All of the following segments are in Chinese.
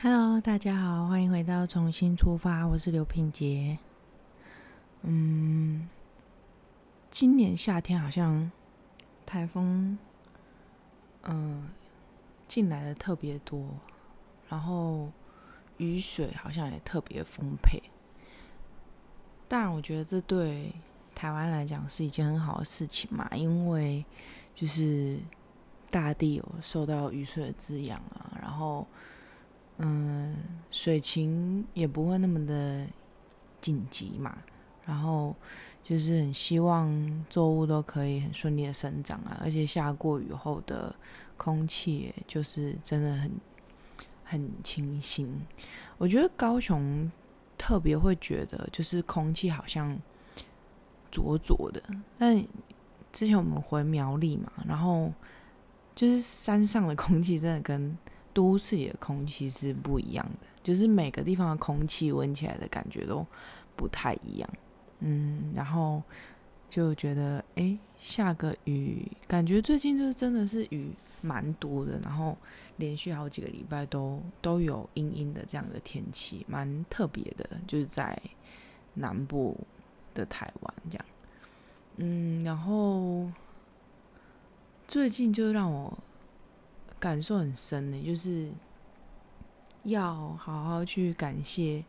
Hello，大家好，欢迎回到重新出发，我是刘品杰。嗯，今年夏天好像台风，嗯，进来的特别多，然后雨水好像也特别丰沛。当然，我觉得这对台湾来讲是一件很好的事情嘛，因为就是大地有受到雨水的滋养啊，然后。嗯，水情也不会那么的紧急嘛，然后就是很希望作物都可以很顺利的生长啊，而且下过雨后的空气就是真的很很清新。我觉得高雄特别会觉得就是空气好像浊浊的，但之前我们回苗栗嘛，然后就是山上的空气真的跟。都市里的空气是不一样的，就是每个地方的空气闻起来的感觉都不太一样。嗯，然后就觉得，哎，下个雨，感觉最近就是真的是雨蛮多的，然后连续好几个礼拜都都有阴阴的这样的天气，蛮特别的，就是在南部的台湾这样。嗯，然后最近就让我。感受很深的，就是要好好去感谢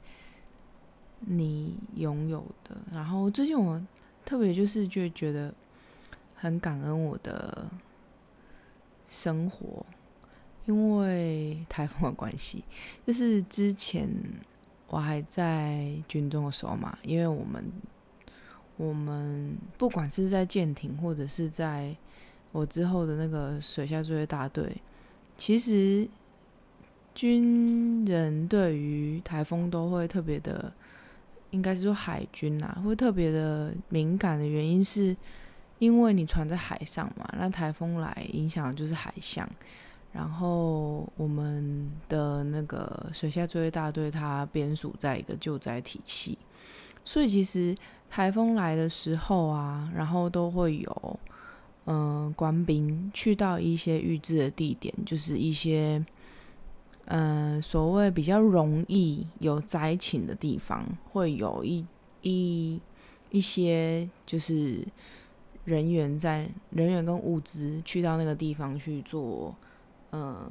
你拥有的。然后最近我特别就是就觉得很感恩我的生活，因为台风的关系，就是之前我还在军中的时候嘛，因为我们我们不管是在舰艇或者是在我之后的那个水下作业大队。其实，军人对于台风都会特别的，应该是说海军啊，会特别的敏感的原因，是因为你船在海上嘛，那台风来影响就是海象。然后我们的那个水下作业大队，它编属在一个救灾体系，所以其实台风来的时候啊，然后都会有。嗯，官兵去到一些预置的地点，就是一些嗯所谓比较容易有灾情的地方，会有一一一些就是人员在人员跟物资去到那个地方去做嗯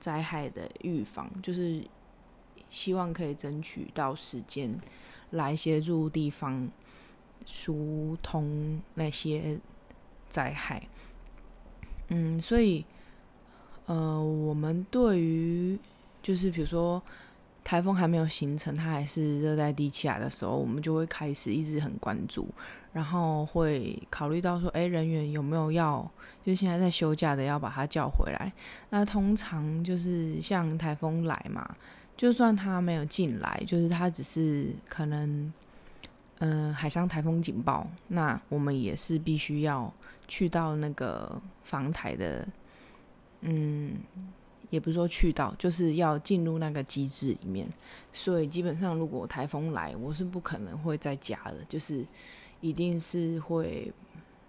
灾害的预防，就是希望可以争取到时间来协助地方疏通那些。灾害，嗯，所以，呃，我们对于就是比如说台风还没有形成，它还是热带低气压的时候，我们就会开始一直很关注，然后会考虑到说，哎，人员有没有要，就现在在休假的要把他叫回来。那通常就是像台风来嘛，就算他没有进来，就是他只是可能，嗯，海上台风警报，那我们也是必须要。去到那个防台的，嗯，也不是说去到，就是要进入那个机制里面。所以基本上，如果台风来，我是不可能会在家的，就是一定是会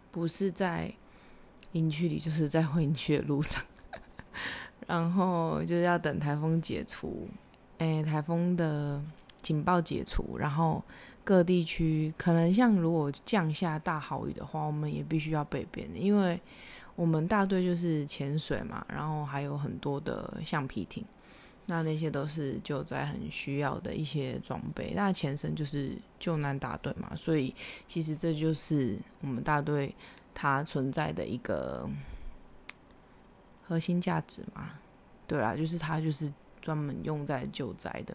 不是在营区里，就是在回营区的路上。然后就是要等台风解除，哎，台风的警报解除，然后。各地区可能像如果降下大豪雨的话，我们也必须要备便，因为我们大队就是潜水嘛，然后还有很多的橡皮艇，那那些都是救灾很需要的一些装备。那前身就是救难大队嘛，所以其实这就是我们大队它存在的一个核心价值嘛。对啦，就是它就是专门用在救灾的，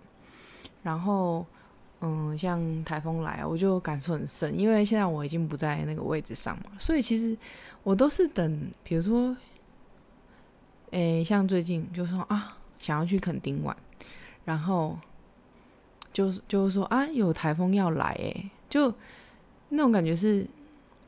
然后。嗯，像台风来，我就感受很深，因为现在我已经不在那个位置上嘛，所以其实我都是等，比如说，诶，像最近就说啊，想要去垦丁玩，然后就就是说啊，有台风要来，诶，就那种感觉是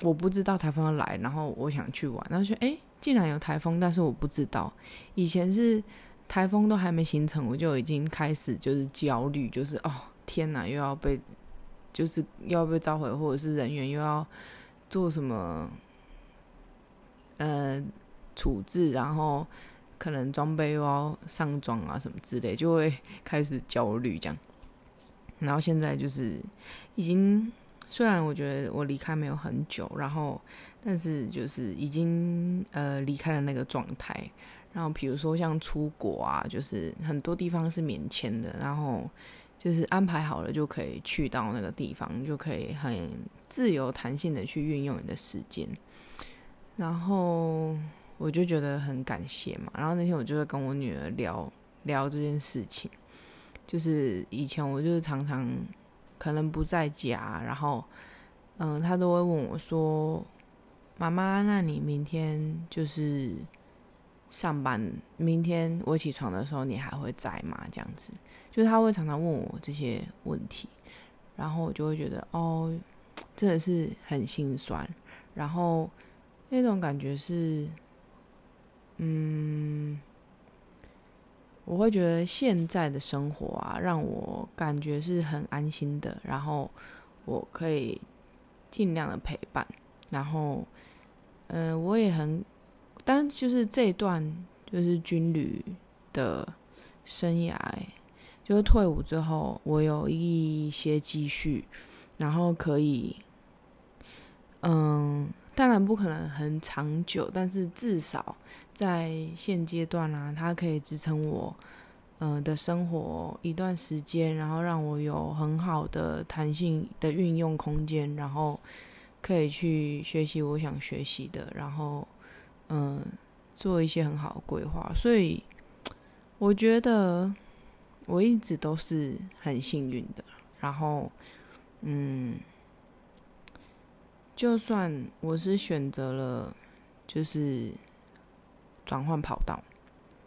我不知道台风要来，然后我想去玩，然后说诶，竟然有台风，但是我不知道，以前是台风都还没形成，我就已经开始就是焦虑，就是哦。天哪，又要被，就是又要被召回，或者是人员又要做什么，呃，处置，然后可能装备又要上妆啊什么之类，就会 开始焦虑这样。然后现在就是已经，虽然我觉得我离开没有很久，然后但是就是已经呃离开了那个状态。然后比如说像出国啊，就是很多地方是免签的，然后就是安排好了就可以去到那个地方，就可以很自由弹性的去运用你的时间。然后我就觉得很感谢嘛。然后那天我就会跟我女儿聊聊这件事情，就是以前我就是常常可能不在家，然后嗯，她都会问我说：“妈妈，那你明天就是？”上班，明天我起床的时候你还会在吗？这样子，就是他会常常问我这些问题，然后我就会觉得哦，真的是很心酸，然后那种感觉是，嗯，我会觉得现在的生活啊，让我感觉是很安心的，然后我可以尽量的陪伴，然后，嗯，我也很。但就是这段就是军旅的生涯，就是退伍之后，我有一些积蓄，然后可以，嗯，当然不可能很长久，但是至少在现阶段啊，它可以支撑我，嗯的生活一段时间，然后让我有很好的弹性的运用空间，然后可以去学习我想学习的，然后。嗯，做一些很好的规划，所以我觉得我一直都是很幸运的。然后，嗯，就算我是选择了就是转换跑道，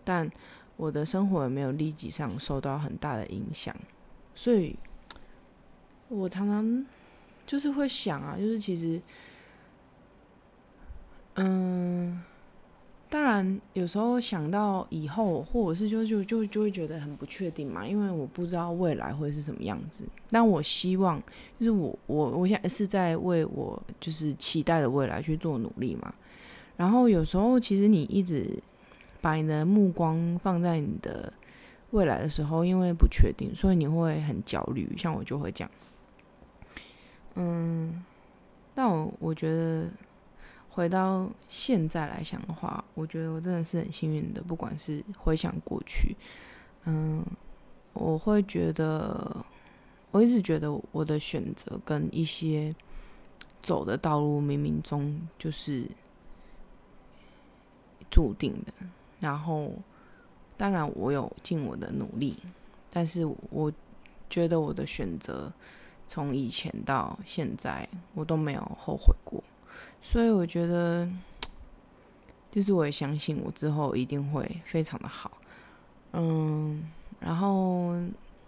但我的生活也没有立即上受到很大的影响。所以，我常常就是会想啊，就是其实，嗯。当然，有时候想到以后，或者是就就就就会觉得很不确定嘛，因为我不知道未来会是什么样子。但我希望，就是我我我现在是在为我就是期待的未来去做努力嘛。然后有时候，其实你一直把你的目光放在你的未来的时候，因为不确定，所以你会很焦虑。像我就会讲。嗯，但我我觉得。回到现在来想的话，我觉得我真的是很幸运的。不管是回想过去，嗯，我会觉得，我一直觉得我的选择跟一些走的道路冥冥中就是注定的。然后，当然我有尽我的努力，但是我觉得我的选择从以前到现在，我都没有后悔过。所以我觉得，就是我也相信我之后一定会非常的好，嗯，然后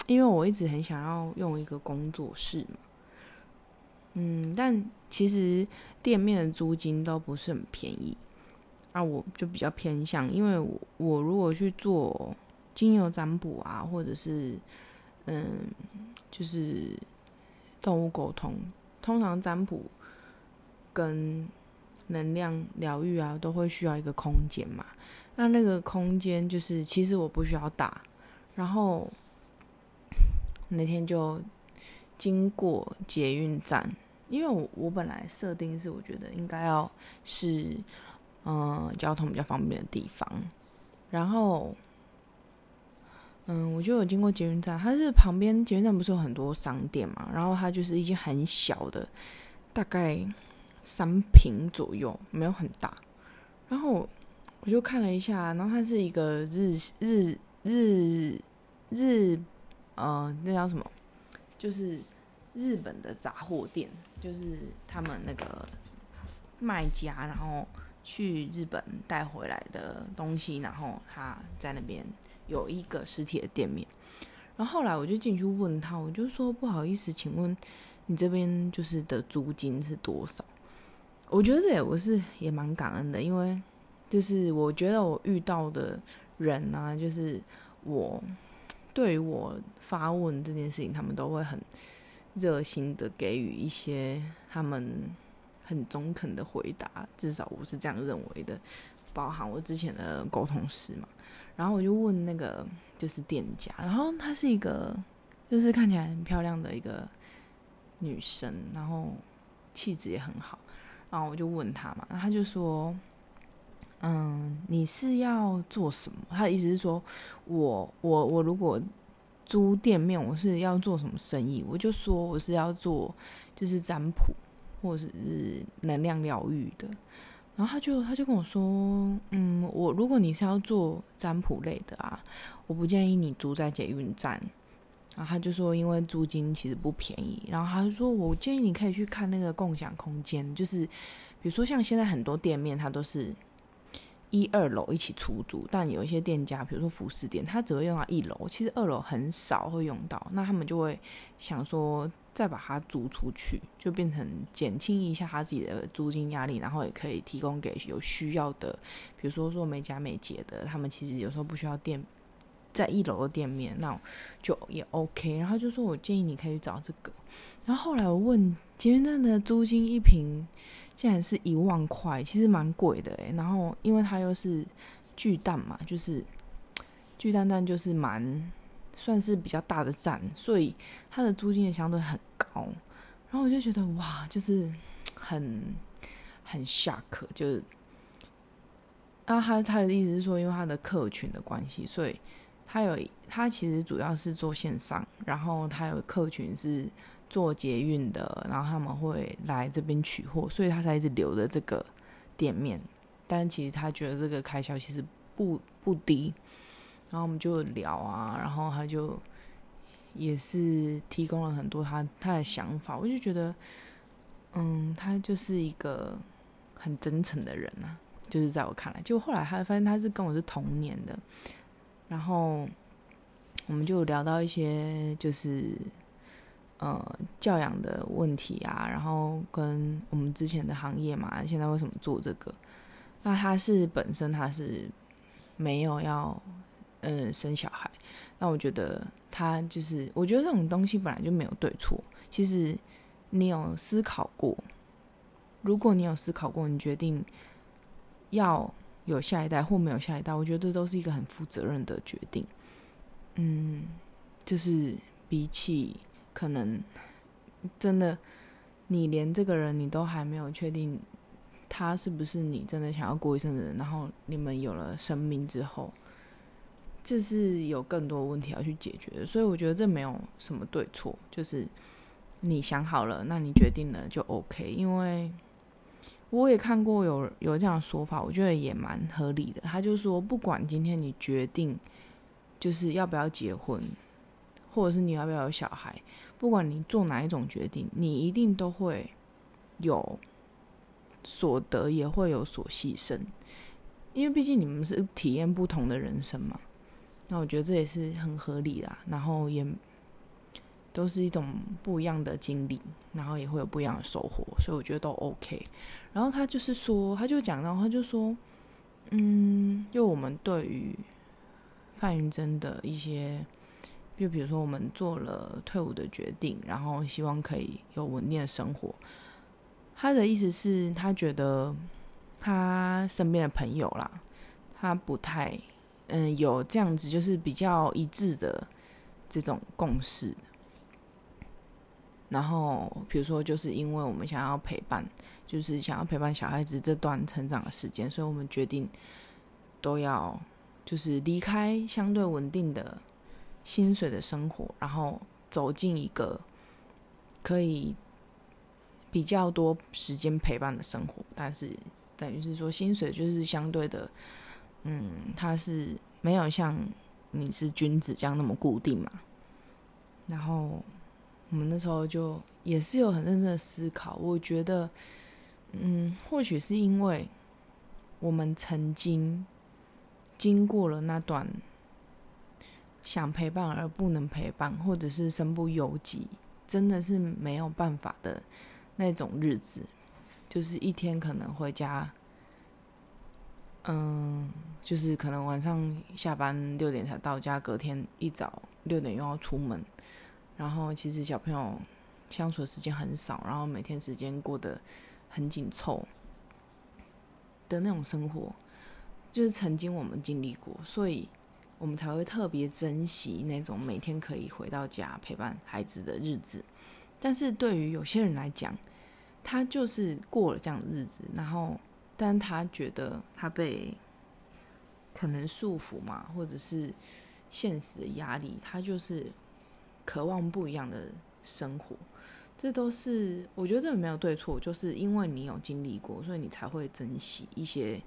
因为我一直很想要用一个工作室嘛，嗯，但其实店面的租金都不是很便宜，啊，我就比较偏向，因为我我如果去做精油占卜啊，或者是嗯，就是动物沟通，通常占卜。跟能量疗愈啊，都会需要一个空间嘛。那那个空间就是，其实我不需要打。然后那天就经过捷运站，因为我我本来设定是，我觉得应该要是嗯交通比较方便的地方。然后嗯，我就有经过捷运站，它是旁边捷运站不是有很多商店嘛？然后它就是一间很小的，大概。三平左右，没有很大。然后我就看了一下，然后它是一个日日日日，呃，那叫什么？就是日本的杂货店，就是他们那个卖家，然后去日本带回来的东西，然后他在那边有一个实体的店面。然后后来我就进去问他，我就说不好意思，请问你这边就是的租金是多少？我觉得这也不是也蛮感恩的，因为就是我觉得我遇到的人啊，就是我对于我发问这件事情，他们都会很热心的给予一些他们很中肯的回答，至少我是这样认为的。包含我之前的沟通师嘛，然后我就问那个就是店家，然后她是一个就是看起来很漂亮的一个女生，然后气质也很好，然后我就问他嘛，然后她就说，嗯，你是要做什么？他的意思是说我我我如果租店面，我是要做什么生意？我就说我是要做就是占卜或者是能量疗愈的。然后他就他就跟我说，嗯，我如果你是要做占卜类的啊，我不建议你租在捷运站。然后他就说，因为租金其实不便宜。然后他就说，我建议你可以去看那个共享空间，就是比如说像现在很多店面，它都是一二楼一起出租，但有一些店家，比如说服饰店，它只会用到一楼，其实二楼很少会用到。那他们就会想说。再把它租出去，就变成减轻一下他自己的租金压力，然后也可以提供给有需要的，比如说做美甲美睫的，他们其实有时候不需要店在一楼的店面，那就也 OK。然后就说我建议你可以找这个。然后后来我问捷运站的租金一平竟然是一万块，其实蛮贵的诶。然后因为它又是巨蛋嘛，就是巨蛋蛋就是蛮。算是比较大的站，所以它的租金也相对很高。然后我就觉得哇，就是很 很下课，就是啊，他他的意思是说，因为他的客群的关系，所以他有他其实主要是做线上，然后他有客群是做捷运的，然后他们会来这边取货，所以他才一直留着这个店面。但其实他觉得这个开销其实不不低。然后我们就聊啊，然后他就也是提供了很多他他的想法，我就觉得，嗯，他就是一个很真诚的人啊，就是在我看来，就后来他发现他是跟我是同年的，然后我们就聊到一些就是呃教养的问题啊，然后跟我们之前的行业嘛，现在为什么做这个？那他是本身他是没有要。嗯，生小孩，那我觉得他就是，我觉得这种东西本来就没有对错。其实你有思考过，如果你有思考过，你决定要有下一代或没有下一代，我觉得这都是一个很负责任的决定。嗯，就是比起可能真的你连这个人你都还没有确定他是不是你真的想要过一生的人，然后你们有了生命之后。这是有更多问题要去解决的，所以我觉得这没有什么对错，就是你想好了，那你决定了就 OK。因为我也看过有有这样说法，我觉得也蛮合理的。他就说，不管今天你决定就是要不要结婚，或者是你要不要有小孩，不管你做哪一种决定，你一定都会有所得，也会有所牺牲，因为毕竟你们是体验不同的人生嘛。那我觉得这也是很合理的，然后也都是一种不一样的经历，然后也会有不一样的收获，所以我觉得都 OK。然后他就是说，他就讲到，他就说，嗯，就我们对于范云珍的一些，就比如说我们做了退伍的决定，然后希望可以有稳定的生活。他的意思是，他觉得他身边的朋友啦，他不太。嗯，有这样子就是比较一致的这种共识。然后，比如说，就是因为我们想要陪伴，就是想要陪伴小孩子这段成长的时间，所以我们决定都要就是离开相对稳定的薪水的生活，然后走进一个可以比较多时间陪伴的生活。但是，等于是说，薪水就是相对的。嗯，他是没有像你是君子这样那么固定嘛。然后我们那时候就也是有很认真的思考。我觉得，嗯，或许是因为我们曾经经过了那段想陪伴而不能陪伴，或者是身不由己，真的是没有办法的那种日子，就是一天可能回家。嗯，就是可能晚上下班六点才到家，隔天一早六点又要出门，然后其实小朋友相处的时间很少，然后每天时间过得很紧凑的那种生活，就是曾经我们经历过，所以我们才会特别珍惜那种每天可以回到家陪伴孩子的日子。但是对于有些人来讲，他就是过了这样的日子，然后，但他觉得他被可能束缚嘛，或者是现实的压力，他就是渴望不一样的生活。这都是我觉得这个没有对错，就是因为你有经历过，所以你才会珍惜一些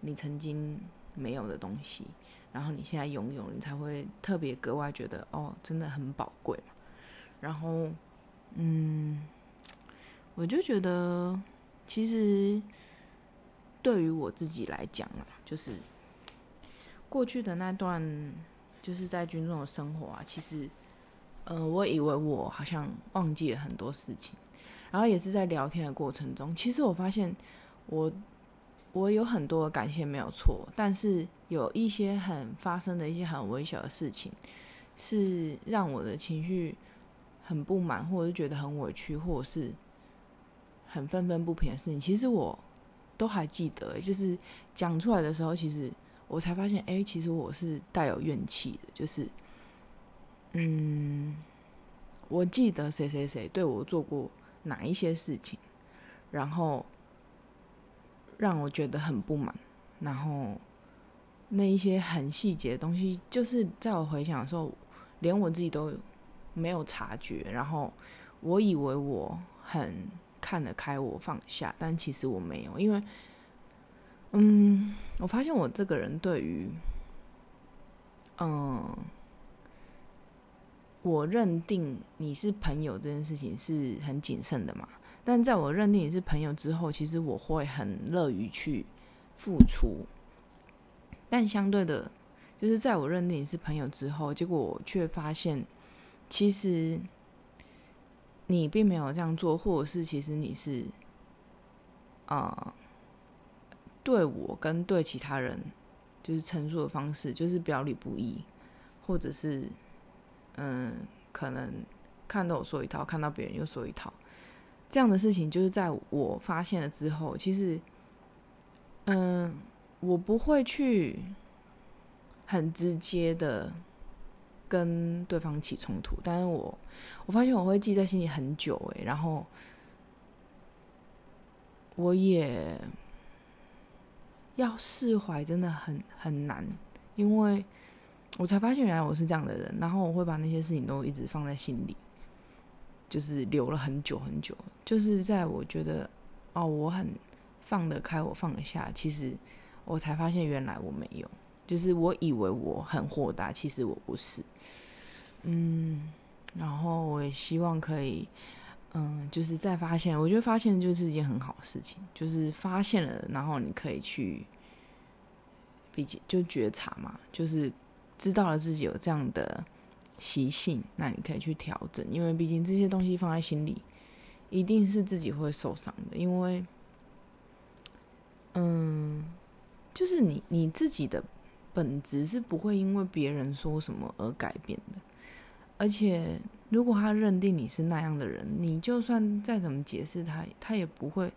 你曾经没有的东西，然后你现在拥有，你才会特别格外觉得哦，真的很宝贵嘛。然后，嗯，我就觉得其实对于我自己来讲啊，就是过去的那段就是在军中的生活啊，其实。嗯，我以为我好像忘记了很多事情，然后也是在聊天的过程中，其实我发现我我有很多感谢没有错，但是有一些很发生的一些很微小的事情，是让我的情绪很不满，或者是觉得很委屈，或者是很愤愤不平的事情，其实我都还记得，就是讲出来的时候，其实我才发现，哎，其实我是带有怨气的，就是。嗯，我记得谁谁谁对我做过哪一些事情，然后让我觉得很不满，然后那一些很细节的东西，就是在我回想的时候，连我自己都没有察觉。然后我以为我很看得开，我放下，但其实我没有，因为，嗯，我发现我这个人对于，嗯。我认定你是朋友这件事情是很谨慎的嘛？但在我认定你是朋友之后，其实我会很乐于去付出。但相对的，就是在我认定你是朋友之后，结果却发现，其实你并没有这样做，或者是其实你是啊，对我跟对其他人就是陈述的方式就是表里不一，或者是。嗯，可能看到我说一套，看到别人又说一套，这样的事情就是在我发现了之后，其实，嗯，我不会去很直接的跟对方起冲突，但是我我发现我会记在心里很久，诶，然后我也要释怀，真的很很难，因为。我才发现原来我是这样的人，然后我会把那些事情都一直放在心里，就是留了很久很久。就是在我觉得哦，我很放得开，我放得下，其实我才发现原来我没有。就是我以为我很豁达，其实我不是。嗯，然后我也希望可以，嗯，就是再发现，我觉得发现就是一件很好的事情，就是发现了，然后你可以去，毕竟就觉察嘛，就是。知道了自己有这样的习性，那你可以去调整，因为毕竟这些东西放在心里，一定是自己会受伤的。因为，嗯，就是你你自己的本质是不会因为别人说什么而改变的。而且，如果他认定你是那样的人，你就算再怎么解释他，他也不会，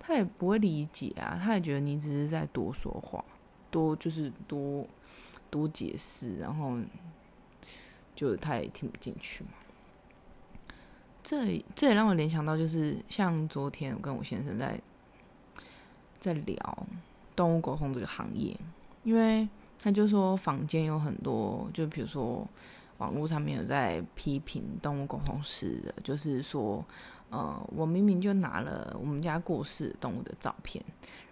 他也不会理解啊。他也觉得你只是在多说话，多就是多。多解释，然后就他也听不进去嘛。这这也让我联想到，就是像昨天我跟我先生在在聊动物沟通这个行业，因为他就说坊间有很多，就比如说网络上面有在批评动物沟通师的，就是说，呃，我明明就拿了我们家过世动物的照片，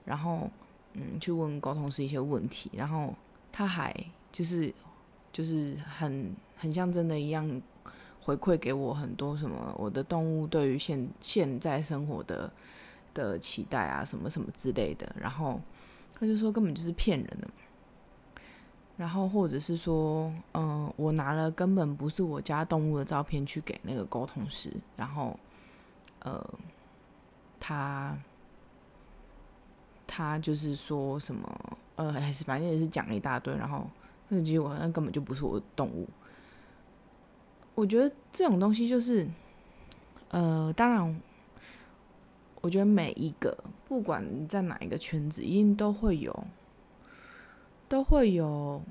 然后嗯，去问沟通师一些问题，然后。他还就是就是很很像真的一样回馈给我很多什么我的动物对于现现在生活的的期待啊什么什么之类的，然后他就说根本就是骗人的，然后或者是说嗯我拿了根本不是我家动物的照片去给那个沟通师，然后呃他他就是说什么。呃，还是反正也是讲了一大堆，然后那结果那根本就不是我的动物。我觉得这种东西就是，呃，当然，我觉得每一个不管在哪一个圈子，一定都会有，都会有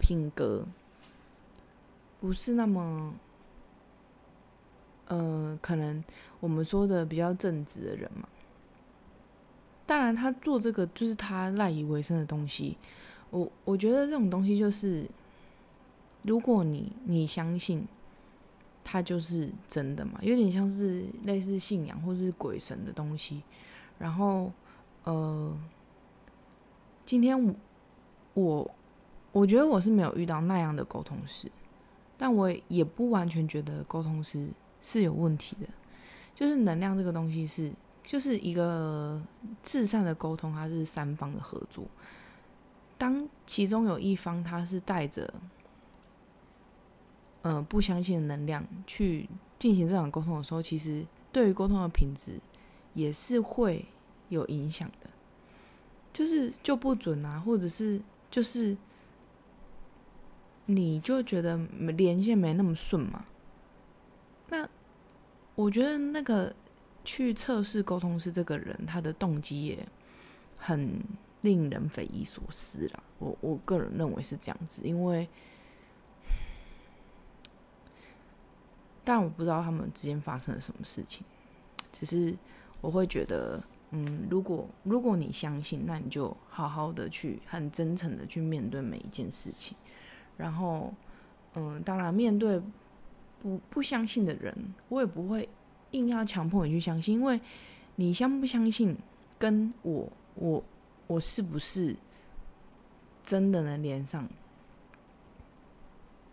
品格不是那么，呃，可能我们说的比较正直的人嘛。当然，他做这个就是他赖以为生的东西。我我觉得这种东西就是，如果你你相信，它就是真的嘛，有点像是类似信仰或是鬼神的东西。然后，呃，今天我我我觉得我是没有遇到那样的沟通师，但我也不完全觉得沟通师是有问题的。就是能量这个东西是，就是一个至善的沟通，它是三方的合作。当其中有一方他是带着，嗯，不相信的能量去进行这场沟通的时候，其实对于沟通的品质。也是会有影响的，就是就不准啊，或者是就是你就觉得连线没那么顺嘛。那我觉得那个去测试沟通师这个人，他的动机也很令人匪夷所思啦。我我个人认为是这样子，因为但我不知道他们之间发生了什么事情，只是。我会觉得，嗯，如果如果你相信，那你就好好的去，很真诚的去面对每一件事情。然后，嗯，当然面对不不相信的人，我也不会硬要强迫你去相信，因为你相不相信，跟我我我是不是真的能连上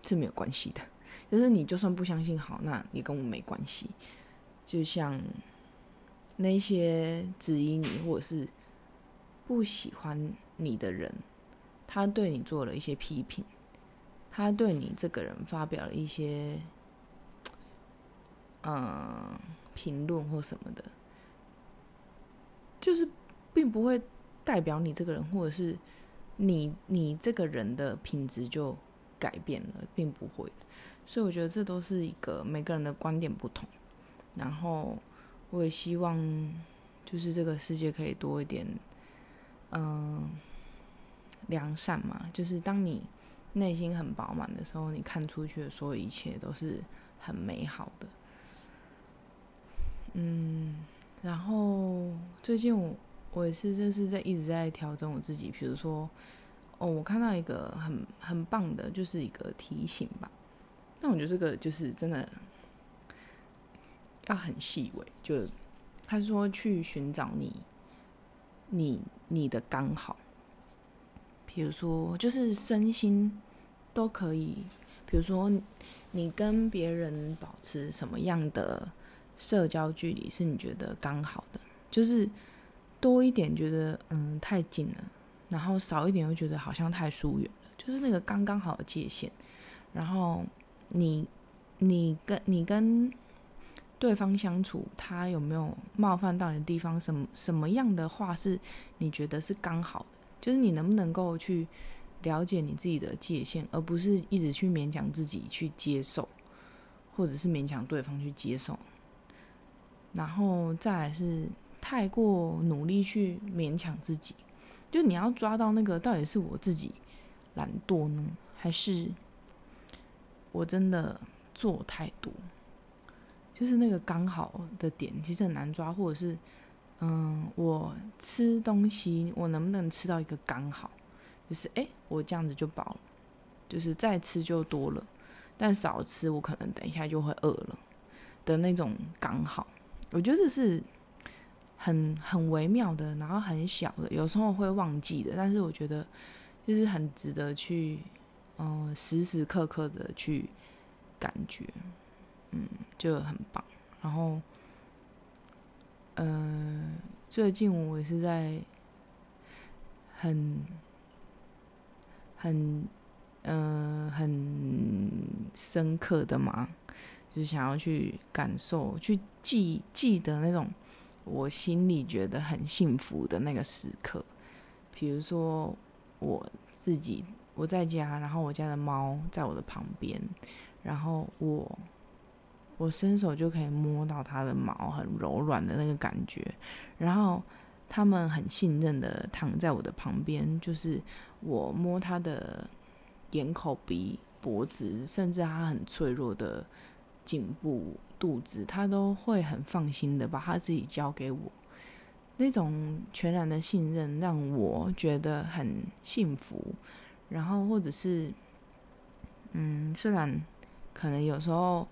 是没有关系的。就是你就算不相信，好，那你跟我没关系。就像。那些质疑你或者是不喜欢你的人，他对你做了一些批评，他对你这个人发表了一些嗯评论或什么的，就是并不会代表你这个人，或者是你你这个人的品质就改变了，并不会。所以我觉得这都是一个每个人的观点不同，然后。我也希望，就是这个世界可以多一点，嗯，良善嘛。就是当你内心很饱满的时候，你看出去的所有一切都是很美好的。嗯，然后最近我我也是就是在一直在调整我自己。比如说，哦，我看到一个很很棒的，就是一个提醒吧。那我觉得这个就是真的。要很细微，就他说去寻找你，你你的刚好，比如说就是身心都可以，比如说你跟别人保持什么样的社交距离是你觉得刚好的，就是多一点觉得嗯太近了，然后少一点又觉得好像太疏远了，就是那个刚刚好的界限。然后你你跟你跟对方相处，他有没有冒犯到你的地方？什么什么样的话是你觉得是刚好的？就是你能不能够去了解你自己的界限，而不是一直去勉强自己去接受，或者是勉强对方去接受。然后再来是太过努力去勉强自己，就你要抓到那个到底是我自己懒惰呢，还是我真的做太多？就是那个刚好的点，其实很难抓，或者是，嗯，我吃东西，我能不能吃到一个刚好？就是，哎，我这样子就饱了，就是再吃就多了，但少吃我可能等一下就会饿了的那种刚好。我觉得这是很很微妙的，然后很小的，有时候会忘记的，但是我觉得就是很值得去，嗯，时时刻刻的去感觉。嗯，就很棒。然后，嗯，最近我也是在很、很、嗯、很深刻的嘛，就是想要去感受、去记记得那种我心里觉得很幸福的那个时刻。比如说我自己我在家，然后我家的猫在我的旁边，然后我。我伸手就可以摸到它的毛，很柔软的那个感觉。然后他们很信任的躺在我的旁边，就是我摸它的眼、口、鼻、脖子，甚至它很脆弱的颈部、肚子，他都会很放心的把他自己交给我。那种全然的信任让我觉得很幸福。然后，或者是，嗯，虽然可能有时候，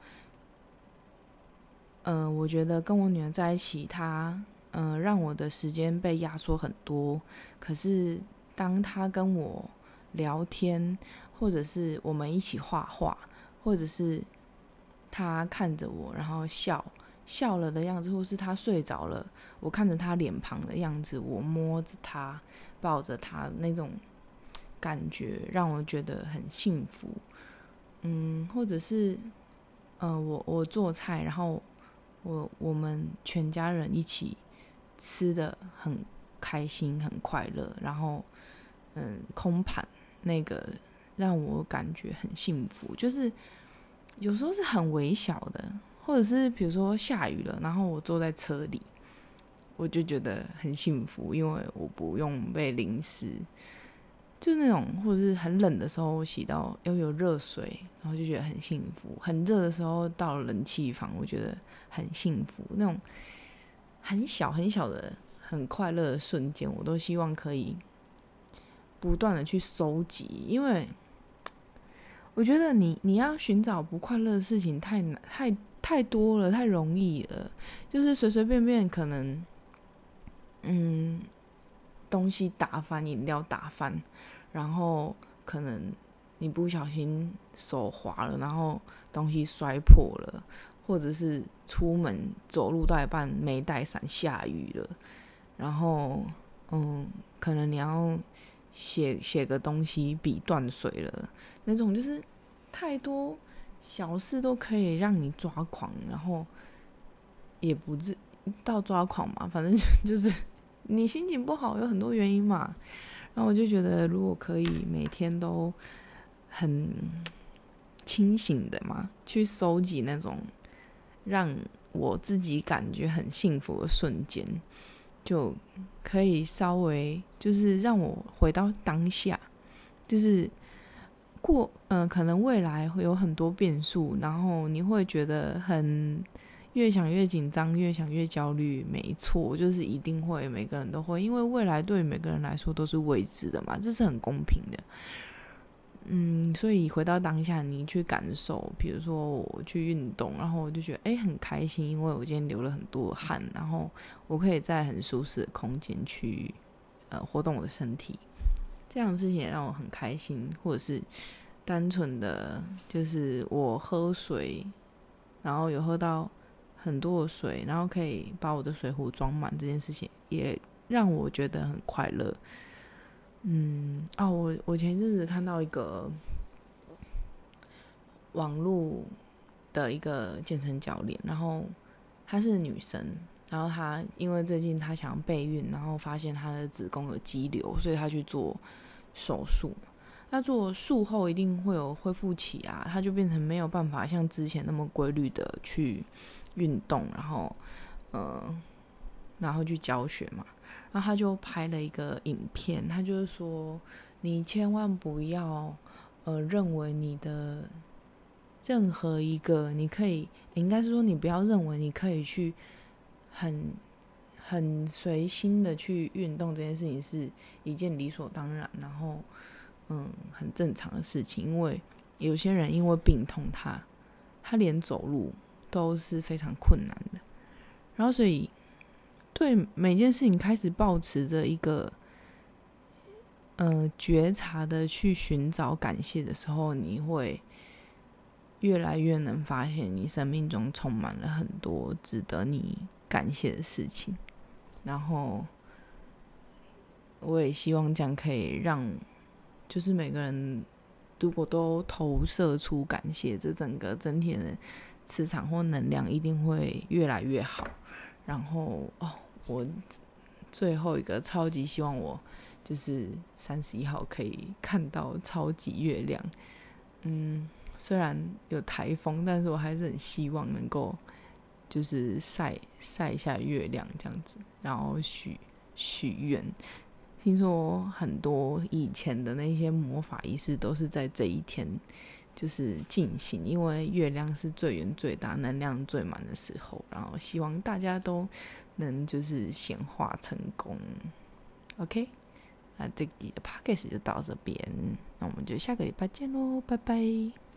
嗯，我觉得跟我女儿在一起，她。嗯，让我的时间被压缩很多。可是，当他跟我聊天，或者是我们一起画画，或者是他看着我然后笑笑了的样子，或是他睡着了，我看着他脸庞的样子，我摸着他，抱着他那种感觉，让我觉得很幸福。嗯，或者是，嗯，我我做菜，然后我我们全家人一起。吃的很开心，很快乐，然后，嗯，空盘那个让我感觉很幸福。就是有时候是很微小的，或者是比如说下雨了，然后我坐在车里，我就觉得很幸福，因为我不用被淋湿。就那种或者是很冷的时候洗到要有热水，然后就觉得很幸福。很热的时候到了冷气房，我觉得很幸福。那种。很小很小的很快乐的瞬间，我都希望可以不断的去收集，因为我觉得你你要寻找不快乐的事情太难太太多了，太容易了，就是随随便便可能，嗯，东西打翻，饮料打翻，然后可能你不小心手滑了，然后东西摔破了。或者是出门走路到一半没带伞，下雨了，然后嗯，可能你要写写个东西，笔断水了，那种就是太多小事都可以让你抓狂，然后也不至到抓狂嘛，反正 就是你心情不好有很多原因嘛，然后我就觉得如果可以每天都很清醒的嘛，去收集那种。让我自己感觉很幸福的瞬间，就可以稍微就是让我回到当下，就是过嗯，可能未来会有很多变数，然后你会觉得很越想越紧张，越想越焦虑。没错，就是一定会，每个人都会，因为未来对每个人来说都是未知的嘛，这是很公平的。嗯，所以回到当下，你去感受，比如说我去运动，然后我就觉得哎很开心，因为我今天流了很多汗，然后我可以在很舒适的空间去呃活动我的身体，这样的事情也让我很开心。或者是单纯的，就是我喝水，然后有喝到很多的水，然后可以把我的水壶装满，这件事情也让我觉得很快乐。嗯哦，我我前一阵子看到一个网络的一个健身教练，然后她是女生，然后她因为最近她想要备孕，然后发现她的子宫有肌瘤，所以她去做手术。那做术后一定会有恢复期啊，她就变成没有办法像之前那么规律的去运动，然后呃，然后去教学嘛。然后他就拍了一个影片，他就是说，你千万不要，呃，认为你的任何一个，你可以，应该是说，你不要认为你可以去很很随心的去运动这件事情是一件理所当然，然后嗯，很正常的事情，因为有些人因为病痛，他他连走路都是非常困难的，然后所以。对每件事情开始保持着一个呃觉察的去寻找感谢的时候，你会越来越能发现你生命中充满了很多值得你感谢的事情。然后，我也希望这样可以让，就是每个人如果都投射出感谢，这整个整体的磁场或能量一定会越来越好。然后哦，我最后一个超级希望我就是三十一号可以看到超级月亮。嗯，虽然有台风，但是我还是很希望能够就是晒晒一下月亮这样子，然后许许愿，听说很多以前的那些魔法仪式都是在这一天就是进行，因为月亮是最圆最大、能量最满的时候。然后希望大家都能就是显化成功。OK，那这集的 Podcast 就到这边，那我们就下个礼拜见喽，拜拜。